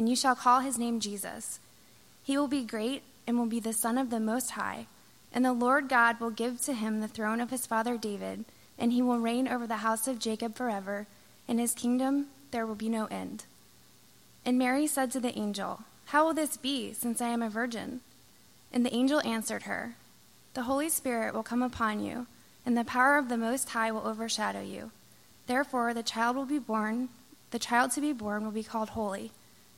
and you shall call his name Jesus. He will be great and will be the Son of the Most High, and the Lord God will give to him the throne of his father David, and he will reign over the house of Jacob forever. In his kingdom there will be no end. And Mary said to the angel, How will this be, since I am a virgin? And the angel answered her, The Holy Spirit will come upon you, and the power of the Most High will overshadow you. Therefore, the child will be born, the child to be born will be called holy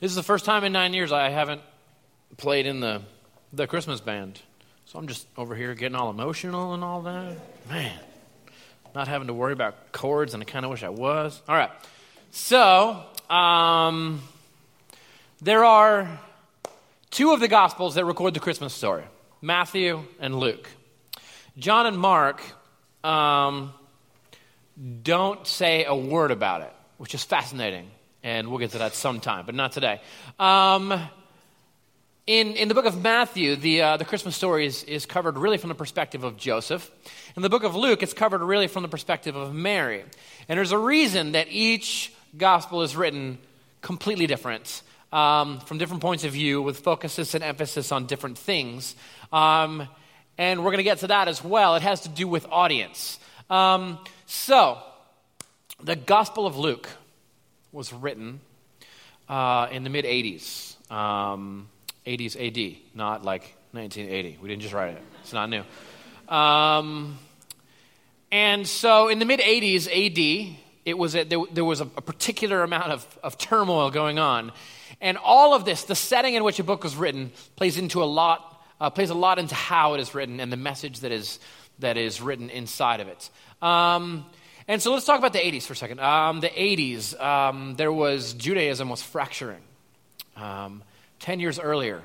This is the first time in nine years I haven't played in the, the Christmas band. So I'm just over here getting all emotional and all that. Man, not having to worry about chords, and I kind of wish I was. All right. So, um, there are two of the Gospels that record the Christmas story Matthew and Luke. John and Mark um, don't say a word about it, which is fascinating and we'll get to that sometime, but not today. Um, in, in the book of Matthew, the, uh, the Christmas story is, is covered really from the perspective of Joseph. In the book of Luke, it's covered really from the perspective of Mary. And there's a reason that each gospel is written completely different, um, from different points of view, with focuses and emphasis on different things. Um, and we're going to get to that as well. It has to do with audience. Um, so, the Gospel of Luke was written uh, in the mid 80s, um, 80s AD, not like 1980. We didn't just write it, it's not new. Um, and so in the mid 80s AD, it was a, there, there, was a, a particular amount of, of turmoil going on. And all of this, the setting in which a book was written, plays into a lot, uh, plays a lot into how it is written and the message that is, that is written inside of it. Um, and so let's talk about the 80s for a second. Um, the 80s, um, there was Judaism was fracturing. Um, Ten years earlier,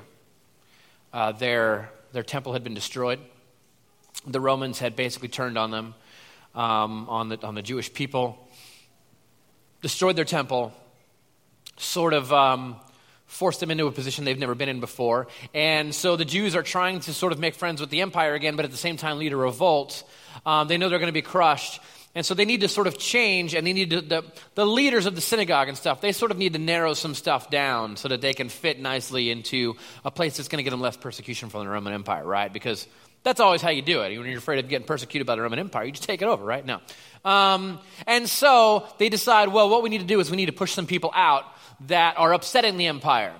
uh, their, their temple had been destroyed. The Romans had basically turned on them, um, on, the, on the Jewish people, destroyed their temple, sort of um, forced them into a position they've never been in before. And so the Jews are trying to sort of make friends with the empire again, but at the same time lead a revolt. Um, they know they're going to be crushed. And so they need to sort of change, and they need to, the, the leaders of the synagogue and stuff, they sort of need to narrow some stuff down so that they can fit nicely into a place that's going to get them less persecution from the Roman Empire, right? Because that's always how you do it. When you're afraid of getting persecuted by the Roman Empire, you just take it over, right? No. Um, and so they decide, well, what we need to do is we need to push some people out that are upsetting the empire.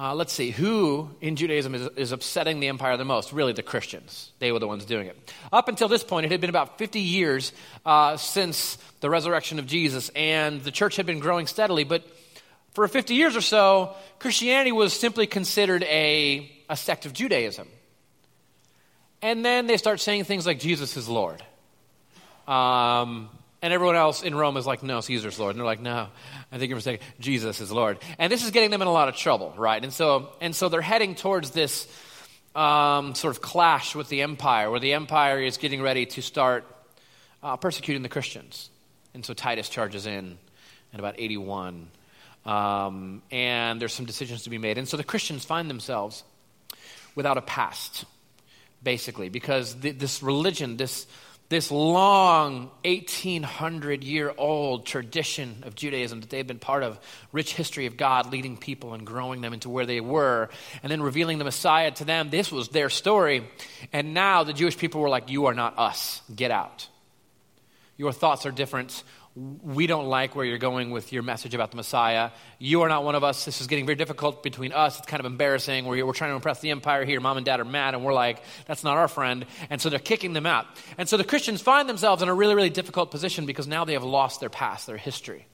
Uh, let's see, who in Judaism is, is, upsetting the empire the most? Really, the Christians. They were the ones doing it. Up until this point, it had been about 50 years uh, since the resurrection of Jesus, and the church had been growing steadily. But for 50 years or so, Christianity was simply considered a, a sect of Judaism. And then they start saying things like Jesus is Lord. Um, and everyone else in Rome is like, no, Caesar's Lord. And they're like, no, I think you're mistaken. Jesus is Lord. And this is getting them in a lot of trouble, right? And so, and so they're heading towards this um, sort of clash with the empire, where the empire is getting ready to start uh, persecuting the Christians. And so Titus charges in in about 81. Um, and there's some decisions to be made. And so the Christians find themselves without a past, basically, because th- this religion, this this long 1800 year old tradition of Judaism that they've been part of, rich history of God leading people and growing them into where they were, and then revealing the Messiah to them. This was their story. And now the Jewish people were like, You are not us. Get out. Your thoughts are different. We don't like where you're going with your message about the Messiah. You are not one of us. This is getting very difficult between us. It's kind of embarrassing. We're, we're trying to impress the empire here. Mom and dad are mad, and we're like, that's not our friend. And so they're kicking them out. And so the Christians find themselves in a really, really difficult position because now they have lost their past, their history.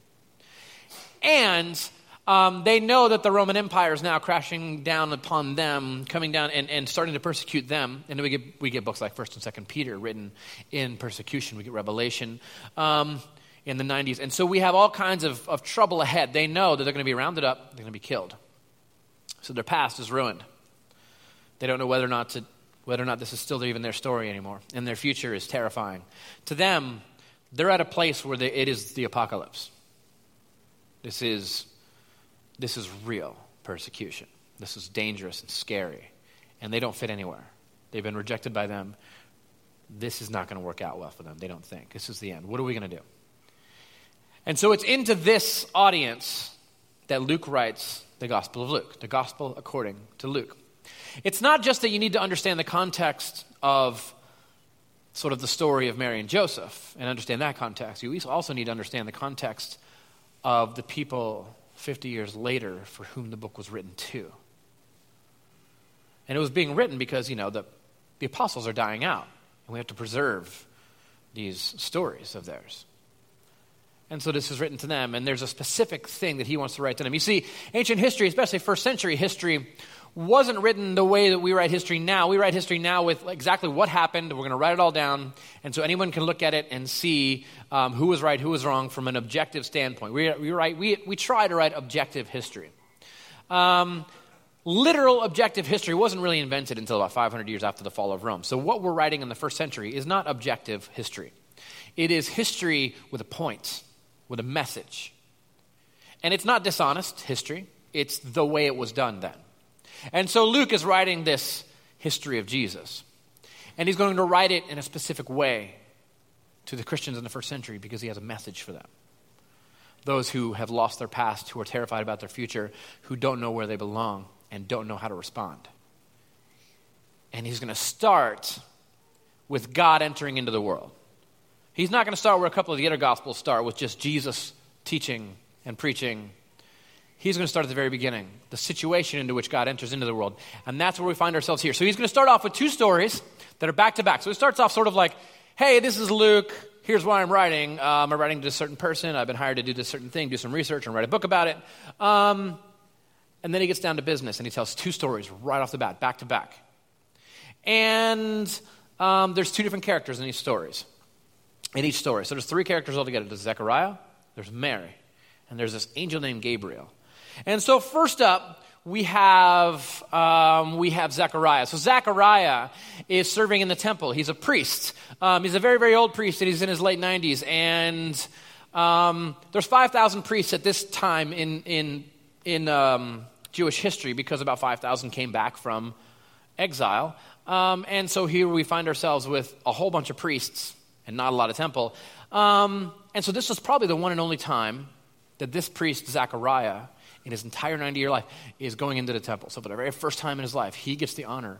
And um, they know that the Roman Empire is now crashing down upon them, coming down and, and starting to persecute them. And we get, we get books like 1st and 2nd Peter written in persecution. We get Revelation. Um, in the 90s. And so we have all kinds of, of trouble ahead. They know that they're going to be rounded up, they're going to be killed. So their past is ruined. They don't know whether or not to, whether or not this is still even their story anymore, and their future is terrifying. To them, they're at a place where they, it is the apocalypse. This is this is real persecution. This is dangerous and scary, and they don't fit anywhere. They've been rejected by them. This is not going to work out well for them. They don't think this is the end. What are we going to do? And so it's into this audience that Luke writes the Gospel of Luke, the Gospel according to Luke. It's not just that you need to understand the context of sort of the story of Mary and Joseph and understand that context. You also need to understand the context of the people 50 years later for whom the book was written to. And it was being written because, you know, the, the apostles are dying out, and we have to preserve these stories of theirs. And so this is written to them, and there's a specific thing that he wants to write to them. You see, ancient history, especially first century history, wasn't written the way that we write history now. We write history now with exactly what happened. We're going to write it all down, and so anyone can look at it and see um, who was right, who was wrong from an objective standpoint. We, we, write, we, we try to write objective history. Um, literal objective history wasn't really invented until about 500 years after the fall of Rome. So what we're writing in the first century is not objective history. It is history with a point with a message. And it's not dishonest history, it's the way it was done then. And so Luke is writing this history of Jesus. And he's going to write it in a specific way to the Christians in the first century because he has a message for them. Those who have lost their past, who are terrified about their future, who don't know where they belong, and don't know how to respond. And he's going to start with God entering into the world. He's not going to start where a couple of the other gospels start with just Jesus teaching and preaching. He's going to start at the very beginning, the situation into which God enters into the world. And that's where we find ourselves here. So he's going to start off with two stories that are back to back. So he starts off sort of like, hey, this is Luke. Here's why I'm writing. Um, I'm writing to a certain person. I've been hired to do this certain thing, do some research, and write a book about it. Um, and then he gets down to business and he tells two stories right off the bat, back to back. And um, there's two different characters in these stories in each story. So there's three characters altogether. There's Zechariah, there's Mary, and there's this angel named Gabriel. And so first up, we have um, we have Zechariah. So Zechariah is serving in the temple. He's a priest. Um, he's a very very old priest, and he's in his late 90s. And um, there's 5,000 priests at this time in in in um, Jewish history because about 5,000 came back from exile. Um, and so here we find ourselves with a whole bunch of priests and not a lot of temple. Um, and so this was probably the one and only time that this priest, Zechariah, in his entire 90 year life, is going into the temple. So for the very first time in his life, he gets the honor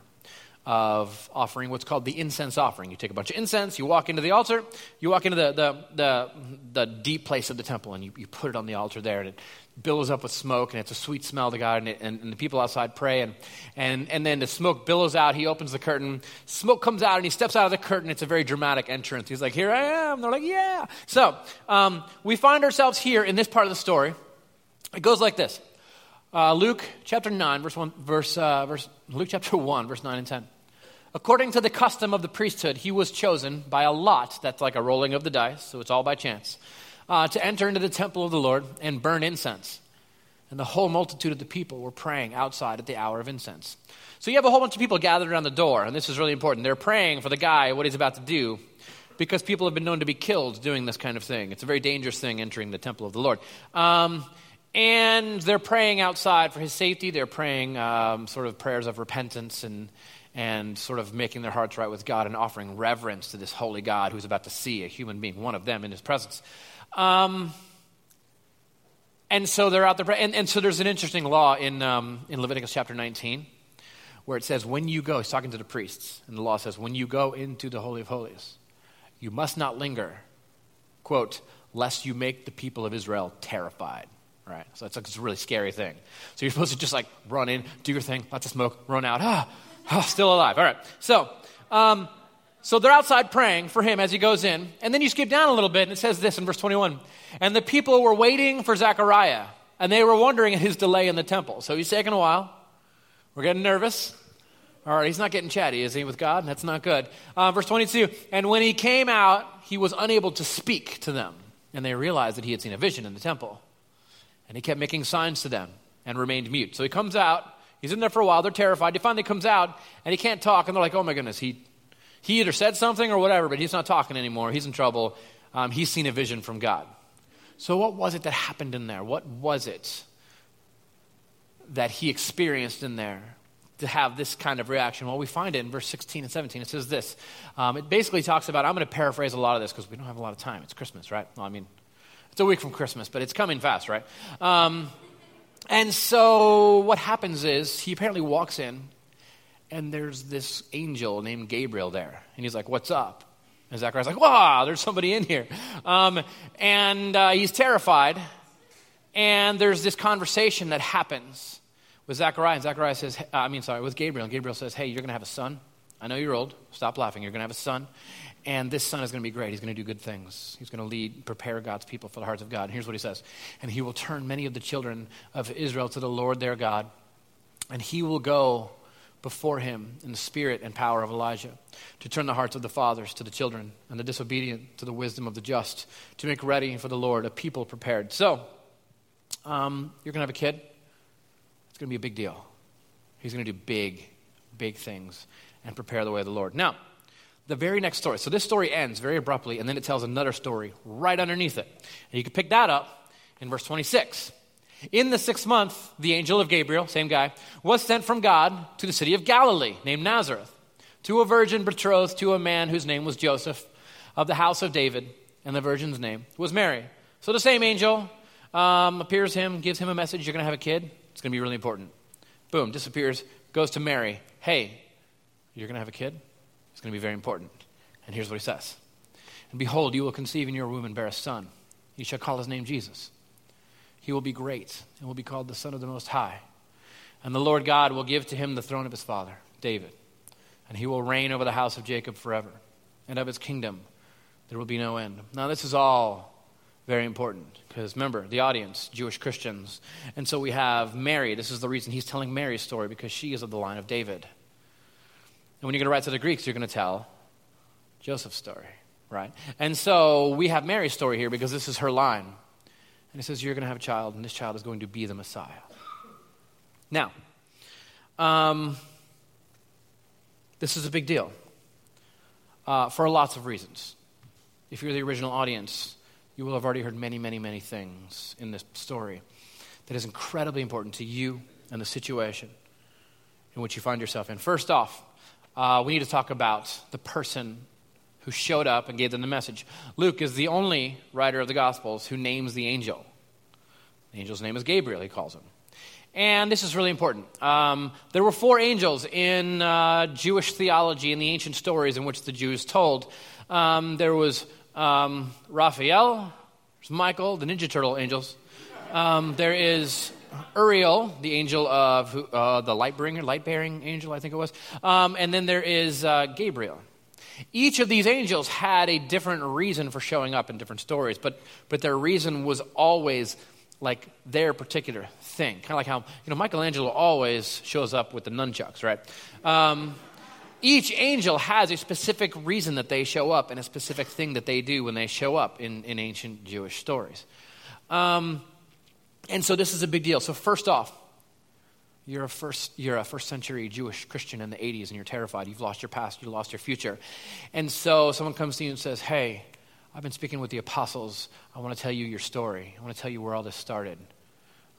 of offering what's called the incense offering. You take a bunch of incense, you walk into the altar, you walk into the, the, the, the deep place of the temple, and you, you put it on the altar there, and it billows up with smoke, and it's a sweet smell to God, and, it, and, and, the people outside pray, and, and, and then the smoke billows out. He opens the curtain, smoke comes out, and he steps out of the curtain. It's a very dramatic entrance. He's like, Here I am. They're like, Yeah. So um, we find ourselves here in this part of the story. It goes like this uh, Luke chapter 9, verse 1, verse, uh, verse, Luke chapter 1, verse 9 and 10. According to the custom of the priesthood, he was chosen by a lot, that's like a rolling of the dice, so it's all by chance uh, to enter into the temple of the Lord and burn incense. And the whole multitude of the people were praying outside at the hour of incense. So you have a whole bunch of people gathered around the door, and this is really important. They're praying for the guy, what he's about to do, because people have been known to be killed doing this kind of thing. It's a very dangerous thing entering the temple of the Lord. Um, and they're praying outside for his safety. They're praying um, sort of prayers of repentance and, and sort of making their hearts right with God and offering reverence to this holy God who's about to see a human being, one of them, in his presence. Um, and so they're out there, and, and, so there's an interesting law in, um, in Leviticus chapter 19 where it says, when you go, he's talking to the priests, and the law says, when you go into the Holy of Holies, you must not linger, quote, lest you make the people of Israel terrified. Right? So it's like it's a really scary thing. So you're supposed to just like run in, do your thing, lots of smoke, run out. Ah, ah still alive. All right. So, um, so they're outside praying for him as he goes in. And then you skip down a little bit, and it says this in verse 21. And the people were waiting for Zechariah, and they were wondering at his delay in the temple. So he's taking a while. We're getting nervous. All right, he's not getting chatty, is he, with God? That's not good. Uh, verse 22 And when he came out, he was unable to speak to them. And they realized that he had seen a vision in the temple. And he kept making signs to them and remained mute. So he comes out. He's in there for a while. They're terrified. He finally comes out and he can't talk. And they're like, oh my goodness, he, he either said something or whatever, but he's not talking anymore. He's in trouble. Um, he's seen a vision from God. So, what was it that happened in there? What was it that he experienced in there to have this kind of reaction? Well, we find it in verse 16 and 17. It says this. Um, it basically talks about, I'm going to paraphrase a lot of this because we don't have a lot of time. It's Christmas, right? Well, I mean, it's a week from Christmas, but it's coming fast, right? Um, and so what happens is he apparently walks in, and there's this angel named Gabriel there. And he's like, What's up? And Zechariah's like, Wow, there's somebody in here. Um, and uh, he's terrified. And there's this conversation that happens with Zechariah. And Zechariah says, uh, I mean, sorry, with Gabriel. And Gabriel says, Hey, you're going to have a son. I know you're old. Stop laughing. You're going to have a son. And this son is going to be great. He's going to do good things. He's going to lead, prepare God's people for the hearts of God. And here's what he says And he will turn many of the children of Israel to the Lord their God. And he will go before him in the spirit and power of Elijah to turn the hearts of the fathers to the children and the disobedient to the wisdom of the just, to make ready for the Lord a people prepared. So, um, you're going to have a kid. It's going to be a big deal. He's going to do big, big things and prepare the way of the Lord. Now, the very next story. So this story ends very abruptly, and then it tells another story right underneath it. And you can pick that up in verse 26. In the sixth month, the angel of Gabriel, same guy, was sent from God to the city of Galilee, named Nazareth, to a virgin betrothed to a man whose name was Joseph, of the house of David, and the virgin's name was Mary. So the same angel um, appears him, gives him a message, you're going to have a kid. It's going to be really important. Boom, disappears, goes to Mary. Hey, you're going to have a kid? It's going to be very important. And here's what he says And behold, you will conceive in your womb and bear a son. You shall call his name Jesus. He will be great and will be called the Son of the Most High. And the Lord God will give to him the throne of his father, David. And he will reign over the house of Jacob forever. And of his kingdom there will be no end. Now, this is all very important because remember, the audience, Jewish Christians. And so we have Mary. This is the reason he's telling Mary's story because she is of the line of David. And when you're going to write to the Greeks, you're going to tell Joseph's story, right? And so we have Mary's story here because this is her line. And it says, You're going to have a child, and this child is going to be the Messiah. Now, um, this is a big deal uh, for lots of reasons. If you're the original audience, you will have already heard many, many, many things in this story that is incredibly important to you and the situation in which you find yourself in. First off, uh, we need to talk about the person who showed up and gave them the message. Luke is the only writer of the Gospels who names the angel. The angel's name is Gabriel, he calls him. And this is really important. Um, there were four angels in uh, Jewish theology in the ancient stories in which the Jews told. Um, there was um, Raphael, there's Michael, the Ninja Turtle angels. Um, there is Uriel, the angel of uh, the light bringer, light bearing angel, I think it was. Um, and then there is uh, Gabriel. Each of these angels had a different reason for showing up in different stories, but, but their reason was always like their particular thing. Kind of like how, you know, Michelangelo always shows up with the nunchucks, right? Um, each angel has a specific reason that they show up and a specific thing that they do when they show up in, in ancient Jewish stories. Um, and so this is a big deal. So, first off, you're a first, you're a first century Jewish Christian in the 80s and you're terrified. You've lost your past, you lost your future. And so someone comes to you and says, Hey, I've been speaking with the apostles. I want to tell you your story. I want to tell you where all this started.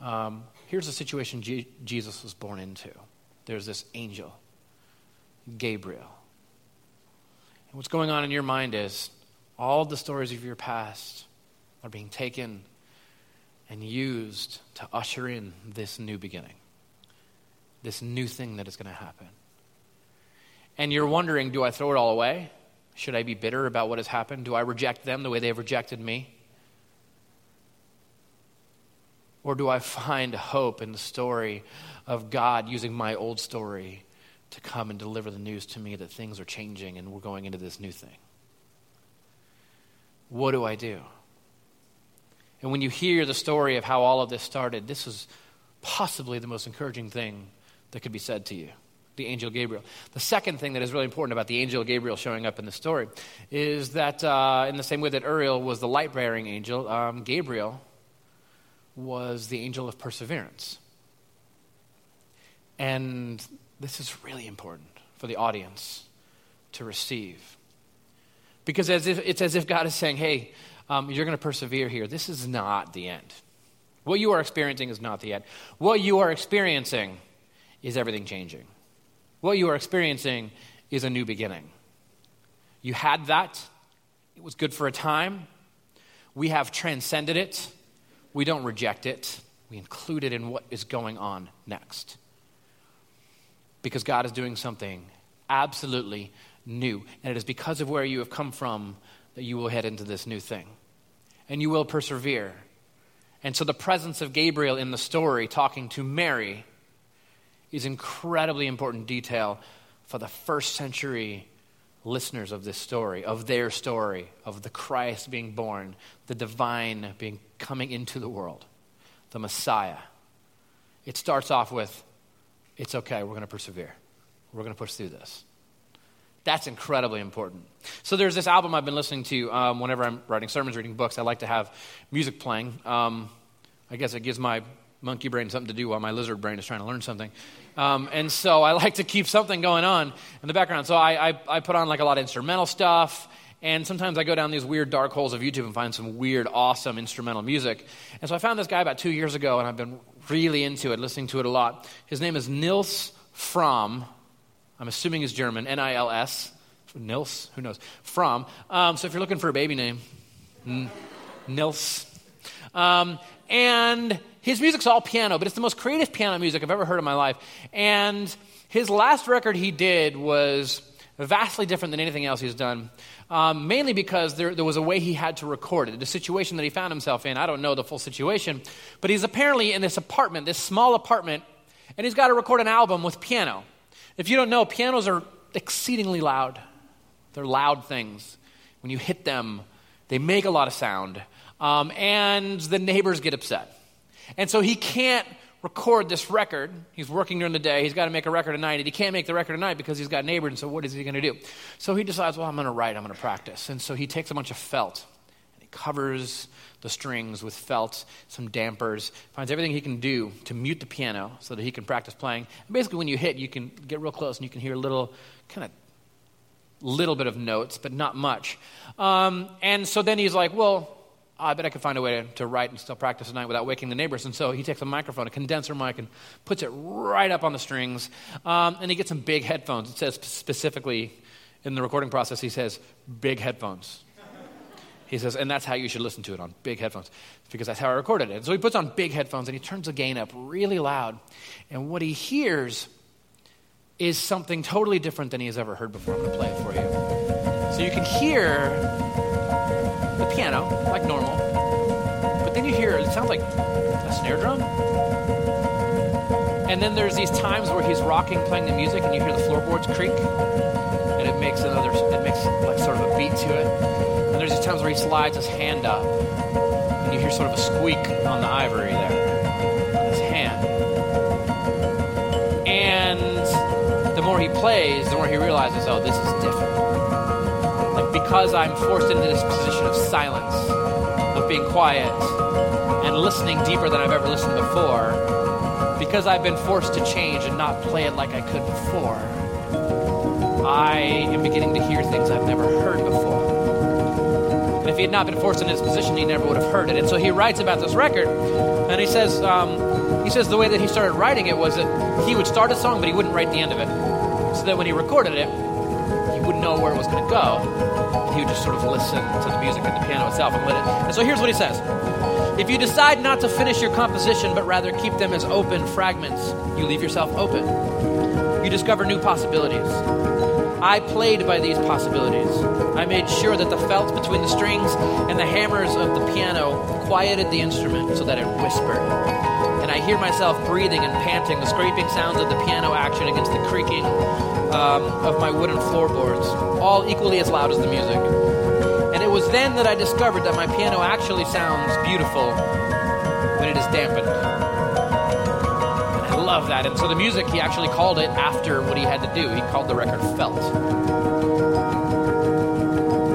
Um, here's the situation G- Jesus was born into there's this angel, Gabriel. And what's going on in your mind is all the stories of your past are being taken and used to usher in this new beginning, this new thing that is going to happen. And you're wondering do I throw it all away? Should I be bitter about what has happened? Do I reject them the way they have rejected me? Or do I find hope in the story of God using my old story to come and deliver the news to me that things are changing and we're going into this new thing? What do I do? And when you hear the story of how all of this started, this is possibly the most encouraging thing that could be said to you the angel Gabriel. The second thing that is really important about the angel Gabriel showing up in the story is that, uh, in the same way that Uriel was the light bearing angel, um, Gabriel was the angel of perseverance. And this is really important for the audience to receive. Because as if, it's as if God is saying, hey, um, you're going to persevere here. This is not the end. What you are experiencing is not the end. What you are experiencing is everything changing. What you are experiencing is a new beginning. You had that, it was good for a time. We have transcended it. We don't reject it, we include it in what is going on next. Because God is doing something absolutely new. And it is because of where you have come from that you will head into this new thing. And you will persevere. And so the presence of Gabriel in the story talking to Mary is incredibly important detail for the first century listeners of this story, of their story, of the Christ being born, the divine being coming into the world, the Messiah. It starts off with, it's okay, we're going to persevere. We're going to push through this. That's incredibly important. So there's this album I've been listening to um, whenever I'm writing sermons, reading books. I like to have music playing. Um, I guess it gives my monkey brain something to do while my lizard brain is trying to learn something. Um, and so I like to keep something going on in the background. So I, I, I, put on like a lot of instrumental stuff. And sometimes I go down these weird dark holes of YouTube and find some weird, awesome instrumental music. And so I found this guy about two years ago, and I've been really into it, listening to it a lot. His name is Nils Frahm. I'm assuming he's German, N I L S. Nils, who knows? Frahm. Um, so if you're looking for a baby name, Nils. Um, and his music's all piano, but it's the most creative piano music I've ever heard in my life. And his last record he did was vastly different than anything else he's done, um, mainly because there, there was a way he had to record it. The situation that he found himself in, I don't know the full situation, but he's apparently in this apartment, this small apartment, and he's got to record an album with piano. If you don't know, pianos are exceedingly loud. They're loud things. When you hit them, they make a lot of sound. Um, and the neighbors get upset. And so he can't record this record. He's working during the day. He's got to make a record at night. And he can't make the record at night because he's got neighbors. And so what is he going to do? So he decides, well, I'm going to write. I'm going to practice. And so he takes a bunch of felt covers the strings with felt, some dampers, finds everything he can do to mute the piano so that he can practice playing. And basically, when you hit, you can get real close and you can hear a little kind of little bit of notes, but not much. Um, and so then he's like, well, I bet I could find a way to, to, write and still practice at night without waking the neighbors. And so he takes a microphone, a condenser mic, and puts it right up on the strings. Um, and he gets some big headphones. It says specifically in the recording process, he says, big headphones. He says, and that's how you should listen to it on big headphones, because that's how I recorded it. And so he puts on big headphones and he turns the gain up really loud. And what he hears is something totally different than he has ever heard before. I'm going to play it for you. So you can hear the piano, like normal. But then you hear, it sounds like a snare drum. And then there's these times where he's rocking, playing the music, and you hear the floorboards creak. And it makes another, it makes like sort of a beat to it. And there's these times where he slides his hand up, and you hear sort of a squeak on the ivory there, on his hand. And the more he plays, the more he realizes, oh, this is different Like, because I'm forced into this position of silence, of being quiet, and listening deeper than I've ever listened before, because I've been forced to change and not play it like I could before, I am beginning to hear things I've never heard before. And he had not been forced into this position, he never would have heard it. And so he writes about this record, and he says, um, he says the way that he started writing it was that he would start a song, but he wouldn't write the end of it. So that when he recorded it, he wouldn't know where it was going to go he would just sort of listen to the music and the piano itself and let it. And so here's what he says If you decide not to finish your composition, but rather keep them as open fragments, you leave yourself open. You discover new possibilities. I played by these possibilities. I made sure that the felt between the strings and the hammers of the piano quieted the instrument so that it whispered. And I hear myself breathing and panting, the scraping sounds of the piano action against the creaking um, of my wooden floorboards, all equally as loud as the music. And it was then that I discovered that my piano actually sounds beautiful when it is dampened. Love that. And so the music, he actually called it after what he had to do. He called the record Felt.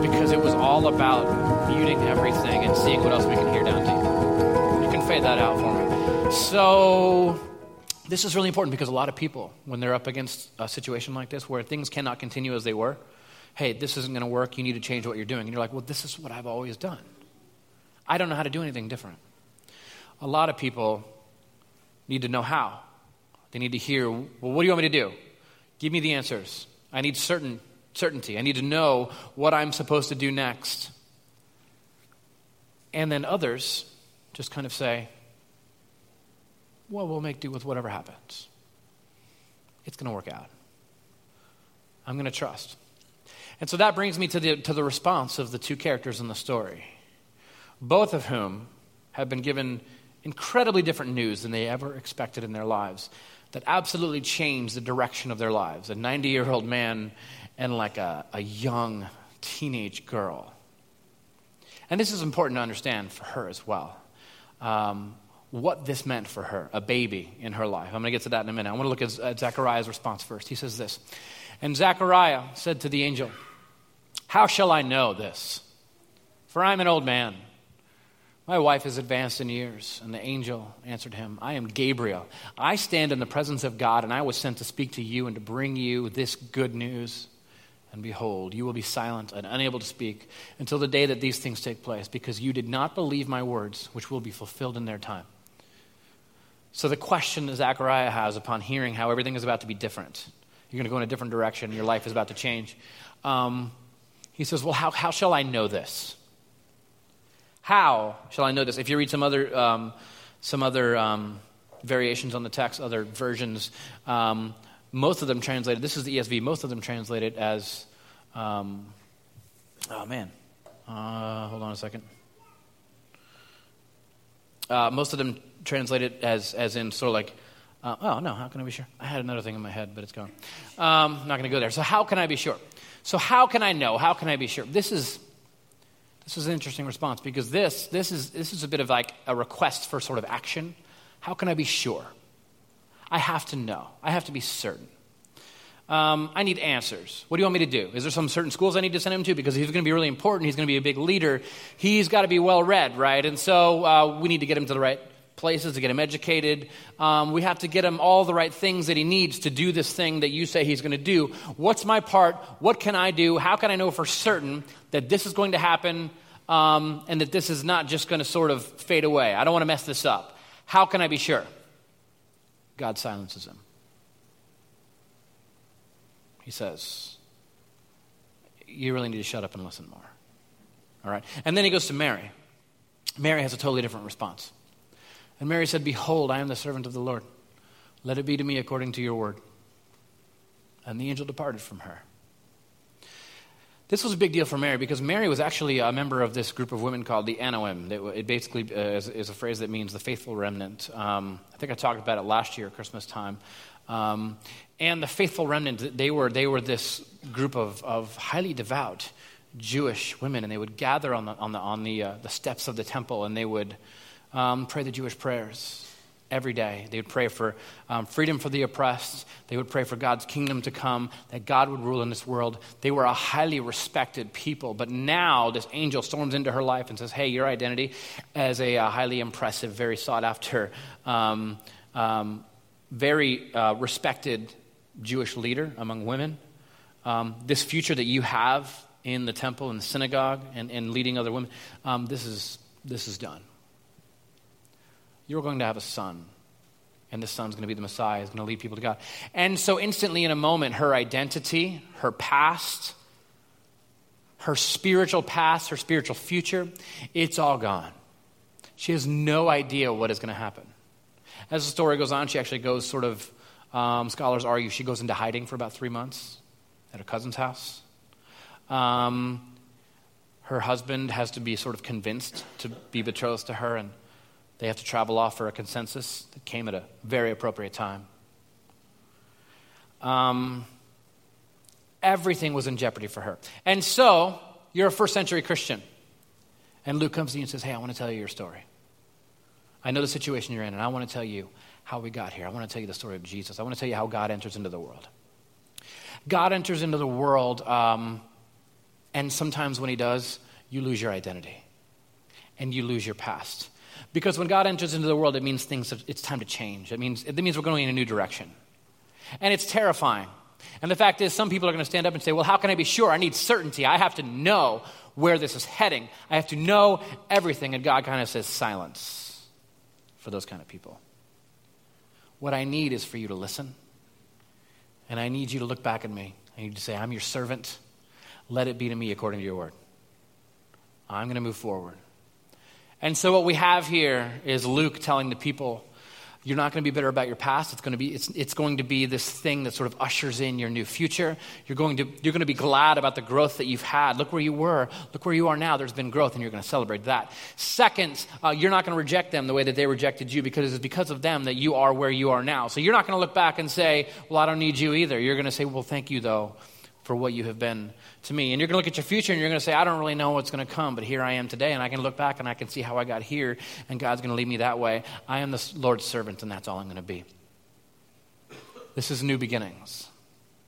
Because it was all about muting everything and seeing what else we can hear down to. You can fade that out for me. So this is really important because a lot of people, when they're up against a situation like this where things cannot continue as they were, hey, this isn't going to work. You need to change what you're doing. And you're like, well, this is what I've always done. I don't know how to do anything different. A lot of people need to know how. They need to hear, well, what do you want me to do? Give me the answers. I need certain certainty. I need to know what I'm supposed to do next. And then others just kind of say, well, we'll make do with whatever happens. It's going to work out. I'm going to trust. And so that brings me to the, to the response of the two characters in the story, both of whom have been given incredibly different news than they ever expected in their lives that absolutely changed the direction of their lives. A 90 year old man and like a, a young teenage girl. And this is important to understand for her as well. Um, what this meant for her, a baby in her life. I'm going to get to that in a minute. I want to look at, at Zechariah's response first. He says this And Zechariah said to the angel, How shall I know this? For I'm an old man. My wife is advanced in years. And the angel answered him, I am Gabriel. I stand in the presence of God, and I was sent to speak to you and to bring you this good news. And behold, you will be silent and unable to speak until the day that these things take place, because you did not believe my words, which will be fulfilled in their time. So, the question that Zechariah has upon hearing how everything is about to be different, you're going to go in a different direction, your life is about to change. Um, he says, Well, how, how shall I know this? How shall I know this? If you read some other, um, some other um, variations on the text, other versions, um, most of them translated, this is the ESV, most of them translated as, um, oh man, uh, hold on a second. Uh, most of them translated as, as in sort of like, uh, oh no, how can I be sure? I had another thing in my head, but it's gone. Um, not going to go there. So how can I be sure? So how can I know? How can I be sure? This is this is an interesting response because this this is this is a bit of like a request for sort of action. How can I be sure? I have to know. I have to be certain. Um, I need answers. What do you want me to do? Is there some certain schools I need to send him to? Because he's going to be really important. He's going to be a big leader. He's got to be well read, right? And so uh, we need to get him to the right places to get him educated. Um, we have to get him all the right things that he needs to do this thing that you say he's going to do. What's my part? What can I do? How can I know for certain that this is going to happen um, and that this is not just going to sort of fade away? I don't want to mess this up. How can I be sure? God silences him. He says, You really need to shut up and listen more. All right? And then he goes to Mary. Mary has a totally different response. And Mary said, Behold, I am the servant of the Lord. Let it be to me according to your word. And the angel departed from her. This was a big deal for Mary because Mary was actually a member of this group of women called the Anawim. It basically uh, is, a phrase that means the faithful remnant. Um, I think I talked about it last year, Christmas time. Um, and the faithful remnant, they were, they were this group of, of highly devout Jewish women, and they would gather on the, on the, on the, uh, the steps of the temple and they would um, pray the Jewish prayers every day. They would pray for um, freedom for the oppressed. They would pray for God's kingdom to come, that God would rule in this world. They were a highly respected people. But now this angel storms into her life and says, Hey, your identity as a, a highly impressive, very sought after, um, um, very uh, respected Jewish leader among women, um, this future that you have in the temple and the synagogue and, and leading other women, um, this, is, this is done you're going to have a son. And this son's going to be the Messiah, is going to lead people to God. And so, instantly, in a moment, her identity, her past, her spiritual past, her spiritual future, it's all gone. She has no idea what is going to happen. As the story goes on, she actually goes sort of, um, scholars argue, she goes into hiding for about three months. at her cousin's house. Um, her husband has to be sort of convinced to be betrothed to her, and they have to travel off for a consensus that came at a very appropriate time. Um, everything was in jeopardy for her. And so, you're a first century Christian. And Luke comes to you and says, Hey, I want to tell you your story. I know the situation you're in, and I want to tell you how we got here. I want to tell you the story of Jesus. I want to tell you how God enters into the world. God enters into the world, um, and sometimes when He does, you lose your identity and you lose your past. Because when God enters into the world, it means things, it's time to change. It means, it means we're going in a new direction. And it's terrifying. And the fact is, some people are going to stand up and say, Well, how can I be sure? I need certainty. I have to know where this is heading. I have to know everything. And God kind of says, Silence for those kind of people. What I need is for you to listen. And I need you to look back at me. I need to say, I'm your servant. Let it be to me according to your word. I'm going to move forward. And so, what we have here is Luke telling the people you're not going to be bitter about your past. It's going to be, it's, it's going to be this thing that sort of ushers in your new future. You're going, to, you're going to be glad about the growth that you've had. Look where you were. Look where you are now. There's been growth, and you're going to celebrate that. Second, uh, you're not going to reject them the way that they rejected you because it's because of them that you are where you are now. So you're not going to look back and say, Well, I don't need you either. You're going to say, Well, thank you, though, for what you have been to me. And you're going to look at your future and you're going to say, I don't really know what's going to come, but here I am today. And I can look back and I can see how I got here, and God's going to lead me that way. I am the Lord's servant, and that's all I'm going to be. This is new beginnings.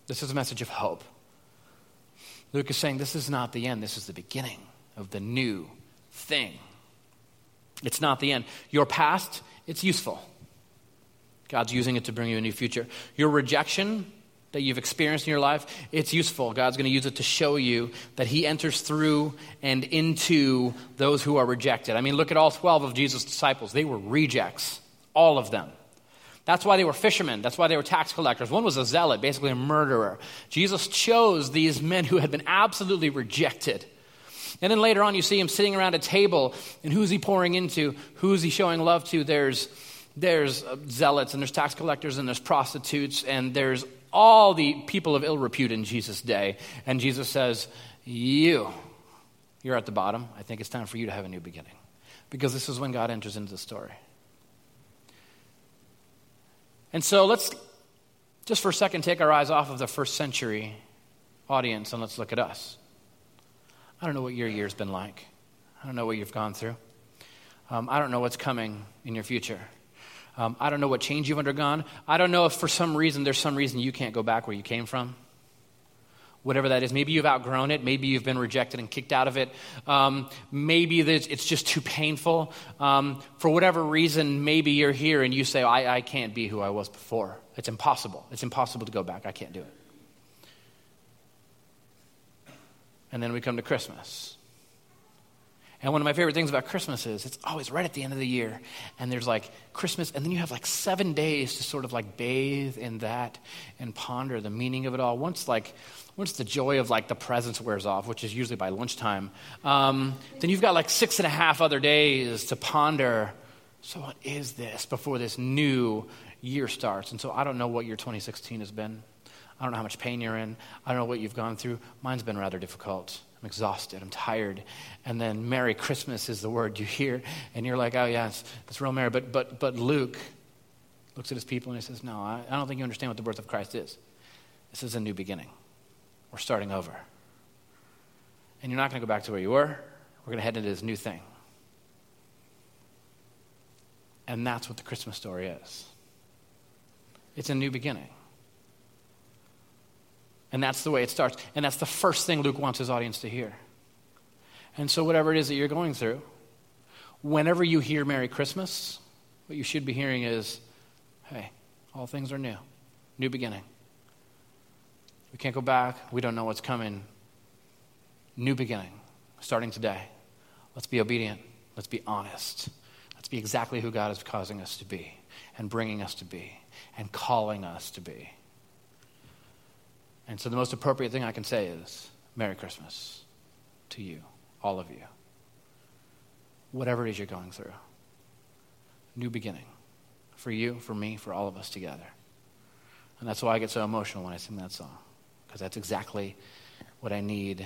This is a message of hope. Luke is saying, This is not the end, this is the beginning of the new thing. It's not the end. Your past, it's useful. God's using it to bring you a new future. Your rejection, that you've experienced in your life, it's useful. God's going to use it to show you that He enters through and into those who are rejected. I mean, look at all 12 of Jesus' disciples. They were rejects, all of them. That's why they were fishermen. That's why they were tax collectors. One was a zealot, basically a murderer. Jesus chose these men who had been absolutely rejected. And then later on, you see him sitting around a table, and who's he pouring into? Who's he showing love to? There's, there's uh, zealots, and there's tax collectors, and there's prostitutes, and there's all the people of ill repute in Jesus' day. And Jesus says, You, you're at the bottom. I think it's time for you to have a new beginning. Because this is when God enters into the story. And so let's just for a second take our eyes off of the first century audience and let's look at us. I don't know what your year's been like. I don't know what you've gone through. Um, I don't know what's coming in your future. Um, I don't know what change you've undergone. I don't know if for some reason there's some reason you can't go back where you came from. Whatever that is. Maybe you've outgrown it. Maybe you've been rejected and kicked out of it. Um, maybe it's just too painful. Um, for whatever reason, maybe you're here and you say, I, I can't be who I was before. It's impossible. It's impossible to go back. I can't do it. And then we come to Christmas. And one of my favorite things about Christmas is it's always right at the end of the year. And there's like Christmas, and then you have like seven days to sort of like bathe in that and ponder the meaning of it all. Once like once the joy of like the presents wears off, which is usually by lunchtime, um, then you've got like six and a half other days to ponder. So what is this before this new year starts? And so I don't know what year 2016 has been. I don't know how much pain you're in. I don't know what you've gone through. Mine's been rather difficult. I'm exhausted. I'm tired. And then Merry Christmas is the word you hear. And you're like, oh, yeah, it's, it's real Merry. But, but, but Luke looks at his people and he says, no, I, I don't think you understand what the birth of Christ is. This is a new beginning. We're starting over. And you're not going to go back to where you were. We're going to head into this new thing. And that's what the Christmas story is it's a new beginning. And that's the way it starts. And that's the first thing Luke wants his audience to hear. And so, whatever it is that you're going through, whenever you hear Merry Christmas, what you should be hearing is, hey, all things are new, new beginning. We can't go back. We don't know what's coming. New beginning, starting today. Let's be obedient. Let's be honest. Let's be exactly who God is causing us to be and bringing us to be and calling us to be. And so the most appropriate thing I can say is Merry Christmas to you, all of you. Whatever it is you're going through. New beginning. For you, for me, for all of us together. And that's why I get so emotional when I sing that song. because that's exactly what I need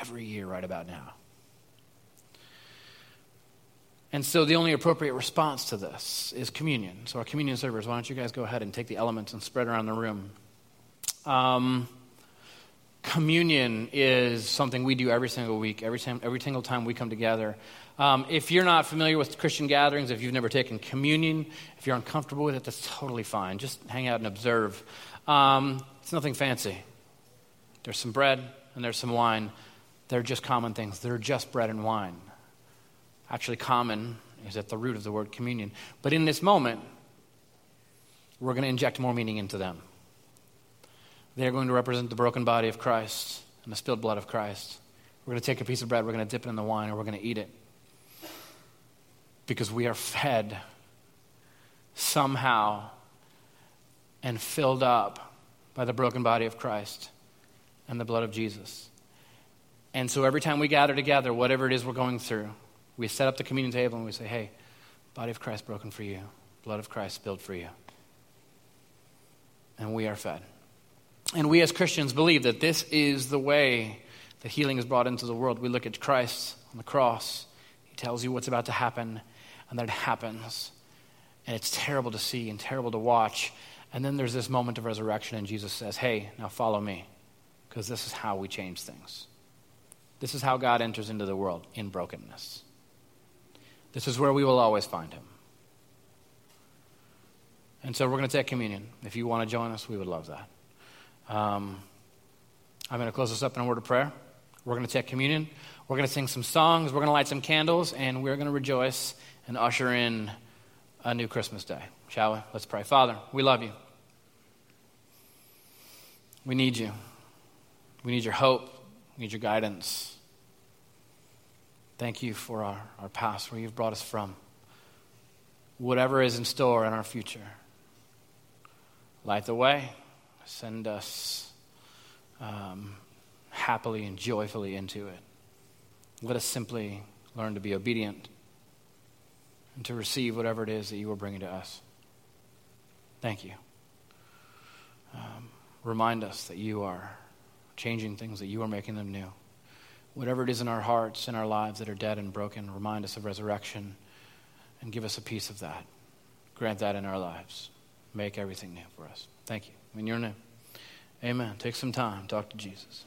every year right about now. And so the only appropriate response to this is communion. So, our communion servers, why don't you guys go ahead and take the elements and spread around the room? Um, communion is something we do every single week, every, time, every single time we come together. Um, if you're not familiar with Christian gatherings, if you've never taken communion, if you're uncomfortable with it, that's totally fine. Just hang out and observe. Um, it's nothing fancy. There's some bread and there's some wine. They're just common things. They're just bread and wine. Actually, common is at the root of the word communion. But in this moment, we're going to inject more meaning into them. They're going to represent the broken body of Christ and the spilled blood of Christ. We're going to take a piece of bread, we're going to dip it in the wine, and we're going to eat it. Because we are fed somehow and filled up by the broken body of Christ and the blood of Jesus. And so every time we gather together, whatever it is we're going through, we set up the communion table and we say, hey, body of Christ broken for you, blood of Christ spilled for you. And we are fed. And we as Christians believe that this is the way that healing is brought into the world. We look at Christ on the cross, He tells you what's about to happen, and then it happens. And it's terrible to see and terrible to watch. And then there's this moment of resurrection, and Jesus says, Hey, now follow me, because this is how we change things. This is how God enters into the world in brokenness. This is where we will always find Him. And so we're going to take communion. If you want to join us, we would love that. Um, I'm going to close this up in a word of prayer. We're going to take communion. We're going to sing some songs. We're going to light some candles, and we're going to rejoice and usher in a new Christmas day. Shall we? Let's pray. Father, we love you. We need you. We need your hope. We need your guidance. Thank you for our, our past, where you've brought us from. Whatever is in store in our future, light the way send us um, happily and joyfully into it. Let us simply learn to be obedient and to receive whatever it is that you are bringing to us. Thank you. Um, remind us that you are changing things, that you are making them new. Whatever it is in our hearts, in our lives that are dead and broken, remind us of resurrection and give us a piece of that. Grant that in our lives. Make everything new for us. Thank you. In your name. Amen. Take some time. Talk to Jesus.